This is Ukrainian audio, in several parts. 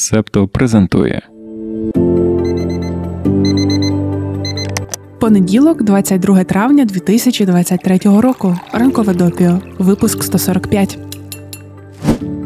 Септо презентує понеділок, 22 травня 2023 року. Ранкове допіо. Випуск 145.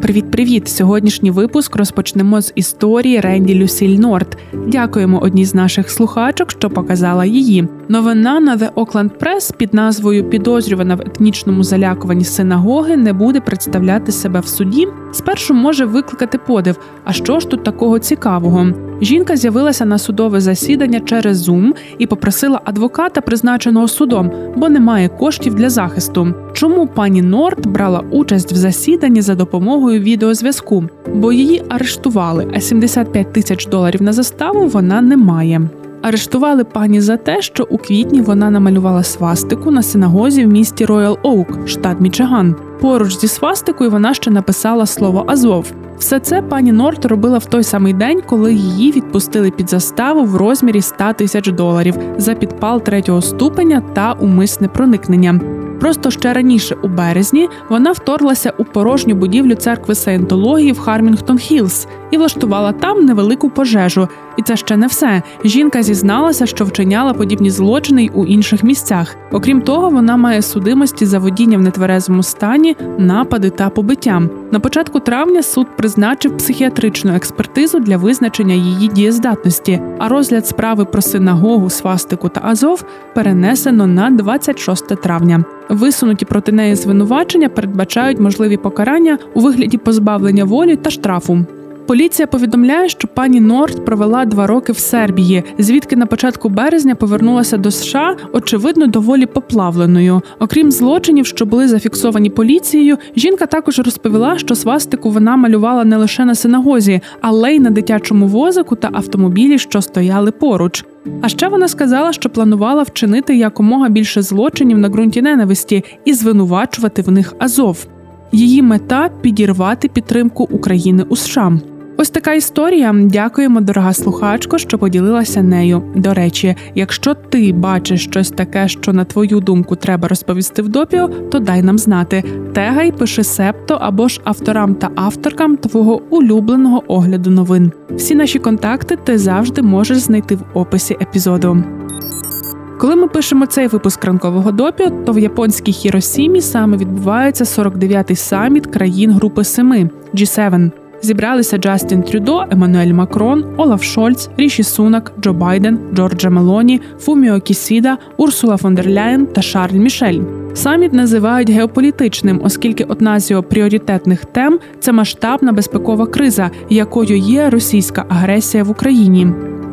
Привіт-привіт! Сьогоднішній випуск розпочнемо з історії Ренді Люсіль Норт. Дякуємо одній з наших слухачок, що показала її. Новина на The Oakland Press під назвою Підозрювана в етнічному залякуванні синагоги не буде представляти себе в суді. Спершу може викликати подив. А що ж тут такого цікавого? Жінка з'явилася на судове засідання через Zoom і попросила адвоката, призначеного судом, бо немає коштів для захисту. Чому пані Норт брала участь в засіданні за допомогою відеозв'язку? Бо її арештували, а 75 тисяч доларів на заставу вона не має. Арештували пані за те, що у квітні вона намалювала свастику на синагозі в місті Роял Оук, штат Мічиган. Поруч зі свастикою вона ще написала слово Азов. Все це пані Норт робила в той самий день, коли її відпустили під заставу в розмірі 100 тисяч доларів за підпал третього ступеня та умисне проникнення. Просто ще раніше, у березні, вона вторглася у порожню будівлю церкви Саєнтології в Хармінгтон Хілс і влаштувала там невелику пожежу. І це ще не все. Жінка зізналася, що вчиняла подібні злочини й у інших місцях. Окрім того, вона має судимості за водіння в нетверезому стані, напади та побиття. На початку травня суд призначив психіатричну експертизу для визначення її дієздатності, а розгляд справи про синагогу, свастику та Азов перенесено на 26 травня. Висунуті проти неї звинувачення передбачають можливі покарання у вигляді позбавлення волі та штрафу. Поліція повідомляє, що пані Норт провела два роки в Сербії, звідки на початку березня повернулася до США, очевидно, доволі поплавленою. Окрім злочинів, що були зафіксовані поліцією, жінка також розповіла, що свастику вона малювала не лише на синагозі, але й на дитячому возику та автомобілі, що стояли поруч. А ще вона сказала, що планувала вчинити якомога більше злочинів на ґрунті ненависті і звинувачувати в них Азов. Її мета підірвати підтримку України у США. Ось така історія. Дякуємо, дорога слухачко, що поділилася нею. До речі, якщо ти бачиш щось таке, що на твою думку треба розповісти в допіо, то дай нам знати. Тегай, пиши септо або ж авторам та авторкам твого улюбленого огляду новин. Всі наші контакти ти завжди можеш знайти в описі епізоду. Коли ми пишемо цей випуск ранкового допіо, то в японській Хіросімі саме відбувається 49-й саміт країн Групи Семи G7 зібралися Джастін Трюдо, Еммануель Макрон, Олаф Шольц, Ріші Сунак, Джо Байден, Джорджа Мелоні, Фуміо Кісіда, Урсула фон дер Ляєн та Шарль Мішель. Саміт називають геополітичним, оскільки одна з його пріоритетних тем це масштабна безпекова криза, якою є російська агресія в Україні.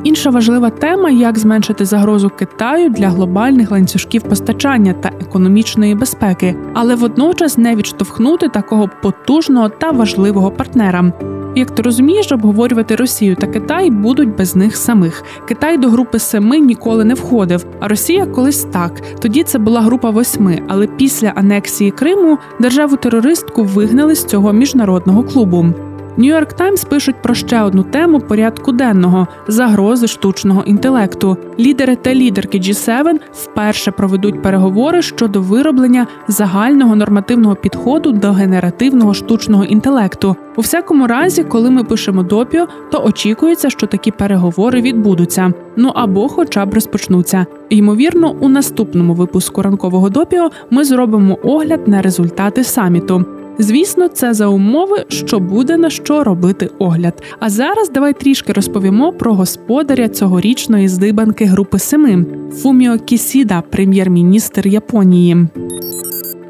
Інша важлива тема як зменшити загрозу Китаю для глобальних ланцюжків постачання та економічної безпеки, але водночас не відштовхнути такого потужного та важливого партнера. Як ти розумієш, обговорювати Росію та Китай будуть без них самих. Китай до групи семи ніколи не входив, а Росія колись так. Тоді це була група восьми. Але після анексії Криму державу терористку вигнали з цього міжнародного клубу. Нью-Йорк Таймс пишуть про ще одну тему порядку денного загрози штучного інтелекту. Лідери та лідерки G7 вперше проведуть переговори щодо вироблення загального нормативного підходу до генеративного штучного інтелекту. У всякому разі, коли ми пишемо допіо, то очікується, що такі переговори відбудуться. Ну або, хоча б розпочнуться. Ймовірно, у наступному випуску ранкового допіо ми зробимо огляд на результати саміту. Звісно, це за умови, що буде на що робити огляд. А зараз давай трішки розповімо про господаря цьогорічної здибанки групи Семи Фуміо Кісіда, прем'єр-міністр Японії.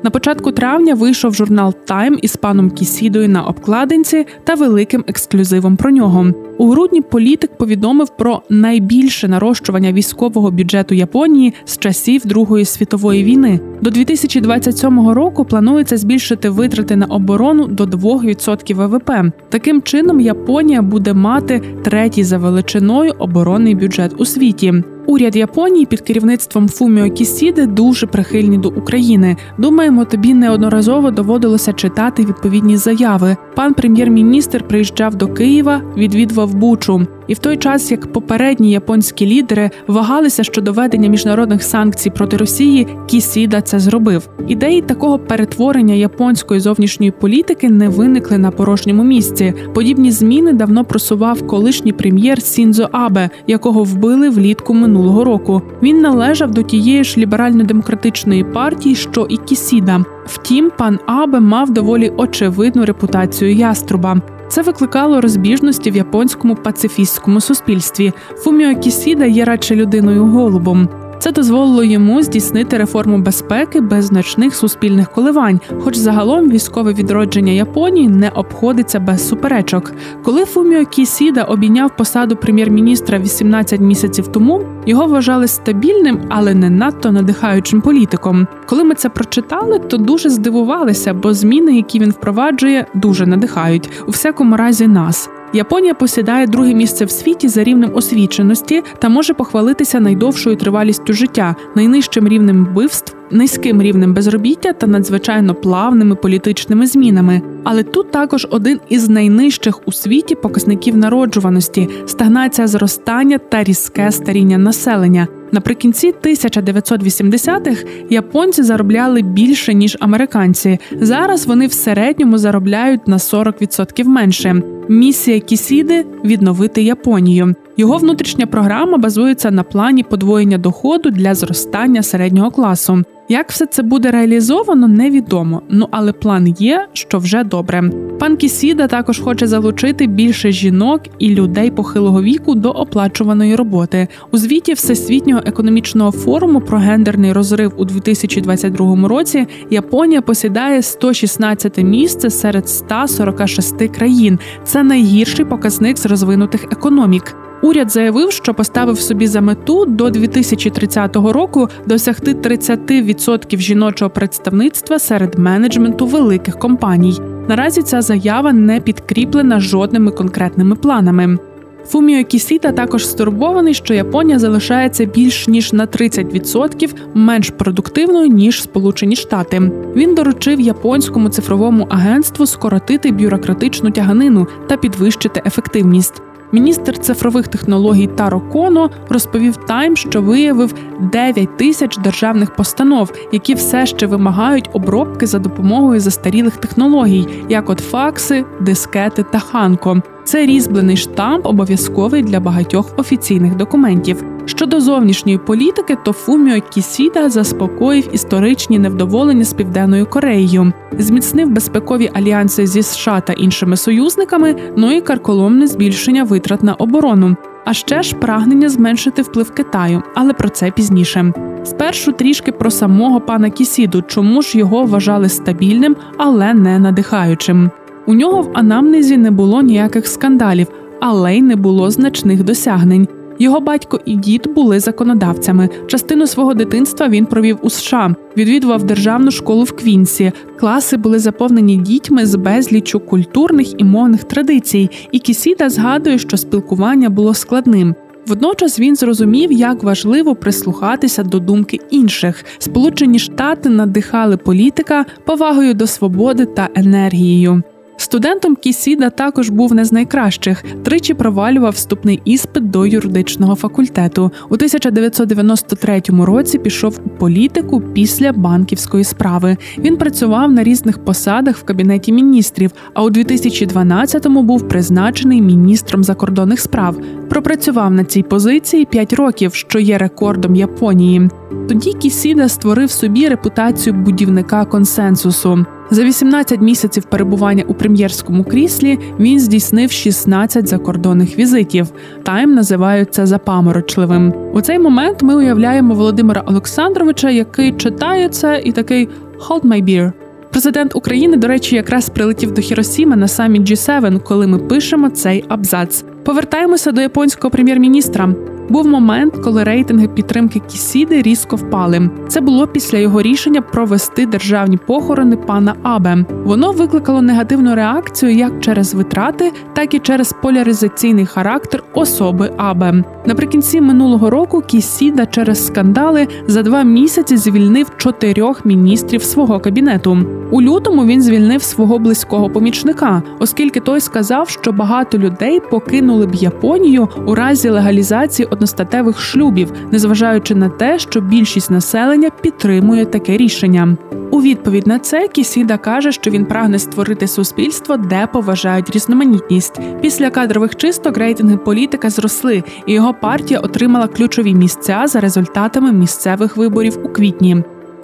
На початку травня вийшов журнал Тайм із паном Кісідою на обкладинці та великим ексклюзивом про нього. У грудні політик повідомив про найбільше нарощування військового бюджету Японії з часів Другої світової війни. До 2027 року планується збільшити витрати на оборону до 2% ВВП. Таким чином Японія буде мати третій за величиною оборонний бюджет у світі. Уряд Японії під керівництвом Фуміо Кісіди дуже прихильні до України. Думаємо, тобі неодноразово доводилося читати відповідні заяви. Пан прем'єр-міністр приїжджав до Києва, відвідував Бучу. І в той час, як попередні японські лідери вагалися щодо ведення міжнародних санкцій проти Росії, Кісіда це зробив. Ідеї такого перетворення японської зовнішньої політики не виникли на порожньому місці. Подібні зміни давно просував колишній прем'єр Сінзо Абе, якого вбили влітку минулого року. Він належав до тієї ж ліберально-демократичної партії, що і Кісіда. Втім, пан Абе мав доволі очевидну репутацію яструба. Це викликало розбіжності в японському пацифістському суспільстві. Фуміо Кісіда є радше людиною голубом. Це дозволило йому здійснити реформу безпеки без значних суспільних коливань, хоч загалом військове відродження Японії не обходиться без суперечок. Коли Фуміо Кісіда обійняв посаду прем'єр-міністра 18 місяців тому, його вважали стабільним, але не надто надихаючим політиком. Коли ми це прочитали, то дуже здивувалися, бо зміни, які він впроваджує, дуже надихають у всякому разі нас. Японія посідає друге місце в світі за рівнем освіченості та може похвалитися найдовшою тривалістю життя, найнижчим рівнем вбивств, низьким рівнем безробіття та надзвичайно плавними політичними змінами. Але тут також один із найнижчих у світі показників народжуваності, стагнація зростання та різке старіння населення. Наприкінці 1980-х японці заробляли більше ніж американці. Зараз вони в середньому заробляють на 40% менше. Місія Кісіди відновити Японію. Його внутрішня програма базується на плані подвоєння доходу для зростання середнього класу. Як все це буде реалізовано, невідомо. Ну але план є, що вже добре. Пан Кісіда також хоче залучити більше жінок і людей похилого віку до оплачуваної роботи. У звіті Всесвітнього економічного форуму про гендерний розрив у 2022 році Японія посідає 116 місце серед 146 країн. Це найгірший показник з розвинутих економік. Уряд заявив, що поставив собі за мету до 2030 року досягти 30% жіночого представництва серед менеджменту великих компаній. Наразі ця заява не підкріплена жодними конкретними планами. Фуміо Кісіта також стурбований, що Японія залишається більш ніж на 30% менш продуктивною ніж Сполучені Штати. Він доручив японському цифровому агентству скоротити бюрократичну тяганину та підвищити ефективність. Міністр цифрових технологій Таро Коно розповів Тайм, що виявив 9 тисяч державних постанов, які все ще вимагають обробки за допомогою застарілих технологій, як от факси, дискети та ханко. Це різьблений штамп обов'язковий для багатьох офіційних документів. Щодо зовнішньої політики, то Фуміо Кісіда заспокоїв історичні невдоволення з південною Кореєю, зміцнив безпекові альянси зі США та іншими союзниками, ну і карколомне збільшення витрат на оборону. А ще ж прагнення зменшити вплив Китаю, але про це пізніше. Спершу трішки про самого пана Кісіду, чому ж його вважали стабільним, але не надихаючим. У нього в анамнезі не було ніяких скандалів, але й не було значних досягнень. Його батько і дід були законодавцями. Частину свого дитинства він провів у США, відвідував державну школу в Квінсі. Класи були заповнені дітьми з безлічу культурних і мовних традицій. І Кісіда згадує, що спілкування було складним. Водночас він зрозумів, як важливо прислухатися до думки інших. Сполучені Штати надихали політика повагою до свободи та енергією. Студентом Кісіда також був не з найкращих. Тричі провалював вступний іспит до юридичного факультету. У 1993 році пішов у політику після банківської справи. Він працював на різних посадах в кабінеті міністрів. А у 2012-му був призначений міністром закордонних справ. Пропрацював на цій позиції 5 років, що є рекордом Японії. Тоді Кісіда створив собі репутацію будівника консенсусу. За 18 місяців перебування у прем'єрському кріслі він здійснив 16 закордонних візитів. Тайм називають це запаморочливим. У цей момент ми уявляємо Володимира Олександровича, який читає це і такий «Hold my beer». Президент України, до речі, якраз прилетів до Хіросіми на саміт G7, коли ми пишемо цей абзац. Повертаємося до японського прем'єр-міністра. Був момент, коли рейтинги підтримки Кісіди різко впали. Це було після його рішення провести державні похорони пана Абе. Воно викликало негативну реакцію як через витрати, так і через поляризаційний характер особи Абе. Наприкінці минулого року Кісіда через скандали за два місяці звільнив чотирьох міністрів свого кабінету. У лютому він звільнив свого близького помічника, оскільки той сказав, що багато людей покинули б Японію у разі легалізації одностатевих шлюбів, незважаючи на те, що більшість населення підтримує таке рішення. У відповідь на це Кісіда каже, що він прагне створити суспільство, де поважають різноманітність. Після кадрових чисток рейтинги політика зросли, і його партія отримала ключові місця за результатами місцевих виборів у квітні.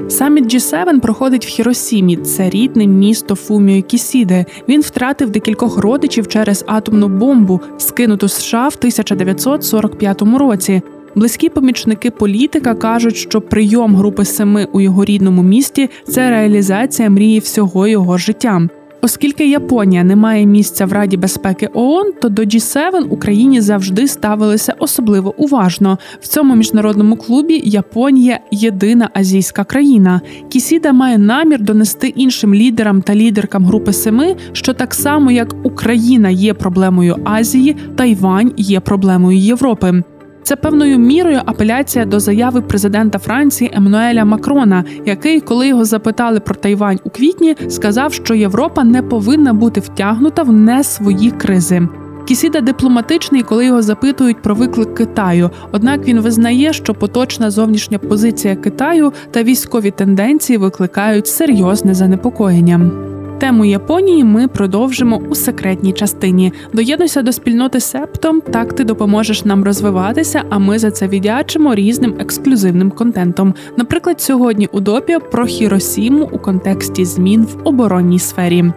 Саміт G7 проходить в Хіросімі. Це рідне місто Фуміо Кісіде. Він втратив декількох родичів через атомну бомбу, скинуту США в 1945 році. Близькі помічники політика кажуть, що прийом групи семи у його рідному місті це реалізація мрії всього його життя. Оскільки Японія не має місця в Раді безпеки ООН, то до G7 Україні завжди ставилися особливо уважно. В цьому міжнародному клубі Японія єдина азійська країна. Кісіда має намір донести іншим лідерам та лідеркам групи семи, що так само як Україна є проблемою Азії, Тайвань є проблемою Європи. Це певною мірою апеляція до заяви президента Франції Еммануеля Макрона, який, коли його запитали про Тайвань у квітні, сказав, що Європа не повинна бути втягнута в не свої кризи. Кісіда дипломатичний, коли його запитують про виклик Китаю. Однак він визнає, що поточна зовнішня позиція Китаю та військові тенденції викликають серйозне занепокоєння. Тему Японії ми продовжимо у секретній частині. Доєднуйся до спільноти Септом, так ти допоможеш нам розвиватися, а ми за це віддячимо різним ексклюзивним контентом. Наприклад, сьогодні у допі про Хіросіму у контексті змін в оборонній сфері.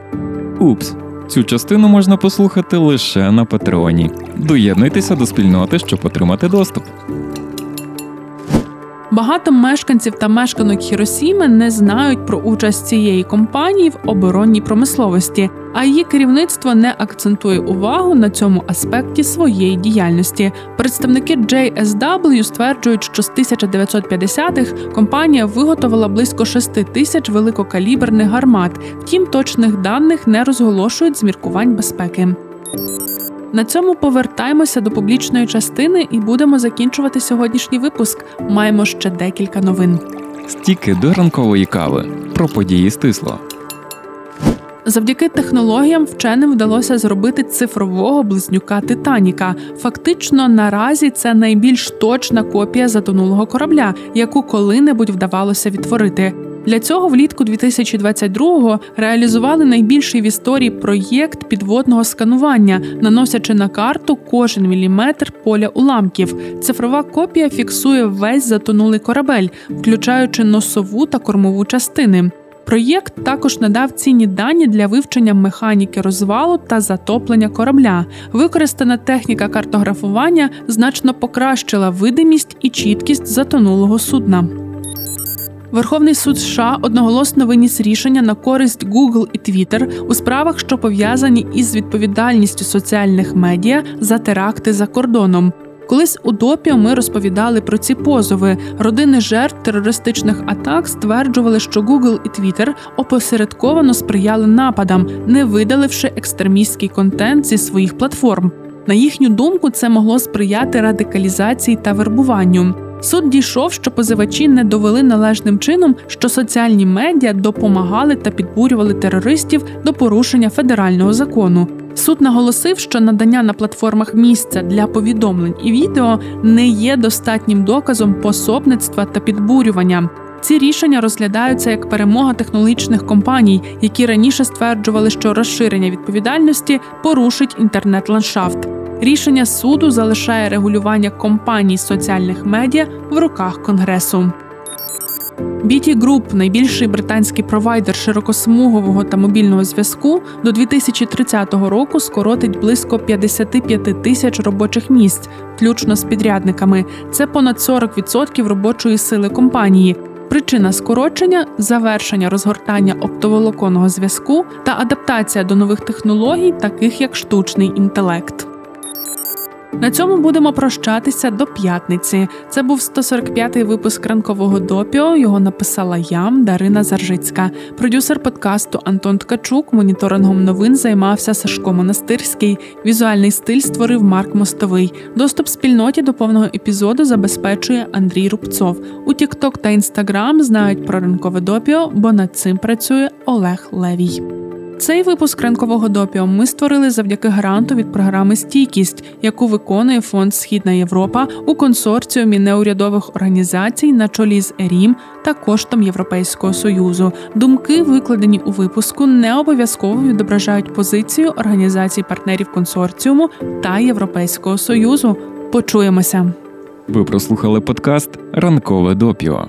Упс. Цю частину можна послухати лише на Патреоні. Доєднуйтеся до спільноти, щоб отримати доступ. Багато мешканців та мешканок Хіросіми не знають про участь цієї компанії в оборонній промисловості, а її керівництво не акцентує увагу на цьому аспекті своєї діяльності. Представники JSW стверджують, що з 1950-х компанія виготовила близько 6 тисяч великокаліберних гармат. Втім, точних даних не розголошують з міркувань безпеки. На цьому повертаємося до публічної частини і будемо закінчувати сьогоднішній випуск. Маємо ще декілька новин. Стіки до ранкової кави про події стисло. Завдяки технологіям вченим вдалося зробити цифрового близнюка Титаніка. Фактично, наразі це найбільш точна копія затонулого корабля, яку коли-небудь вдавалося відтворити. Для цього влітку 2022-го реалізували найбільший в історії проєкт підводного сканування, наносячи на карту кожен міліметр поля уламків. Цифрова копія фіксує весь затонулий корабель, включаючи носову та кормову частини. Проєкт також надав цінні дані для вивчення механіки розвалу та затоплення корабля. Використана техніка картографування значно покращила видимість і чіткість затонулого судна. Верховний суд США одноголосно виніс рішення на користь Google і Twitter у справах, що пов'язані із відповідальністю соціальних медіа за теракти за кордоном. Колись у допі ми розповідали про ці позови. Родини жертв терористичних атак стверджували, що Google і Twitter опосередковано сприяли нападам, не видаливши екстремістський контент зі своїх платформ. На їхню думку, це могло сприяти радикалізації та вербуванню. Суд дійшов, що позивачі не довели належним чином, що соціальні медіа допомагали та підбурювали терористів до порушення федерального закону. Суд наголосив, що надання на платформах місця для повідомлень і відео не є достатнім доказом пособництва та підбурювання. Ці рішення розглядаються як перемога технологічних компаній, які раніше стверджували, що розширення відповідальності порушить інтернет-ландшафт. Рішення суду залишає регулювання компаній соціальних медіа в руках конгресу. BT Group, найбільший британський провайдер широкосмугового та мобільного зв'язку, до 2030 року скоротить близько 55 тисяч робочих місць, включно з підрядниками. Це понад 40% робочої сили компанії. Причина скорочення завершення розгортання оптоволоконного зв'язку та адаптація до нових технологій, таких як штучний інтелект. На цьому будемо прощатися до п'ятниці. Це був 145-й випуск ранкового допіо. Його написала я, Дарина Заржицька. Продюсер подкасту Антон Ткачук. Моніторингом новин займався Сашко Монастирський. Візуальний стиль створив Марк Мостовий. Доступ спільноті до повного епізоду забезпечує Андрій Рубцов. У TikTok та Instagram знають про ранкове допіо, бо над цим працює Олег Левій. Цей випуск ранкового допіо ми створили завдяки гранту від програми Стійкість, яку виконує фонд Східна Європа у консорціумі неурядових організацій на чолі з ЕРІМ та коштом Європейського союзу. Думки, викладені у випуску, не обов'язково відображають позицію організацій партнерів консорціуму та Європейського союзу. Почуємося. Ви прослухали подкаст Ранкове допіо.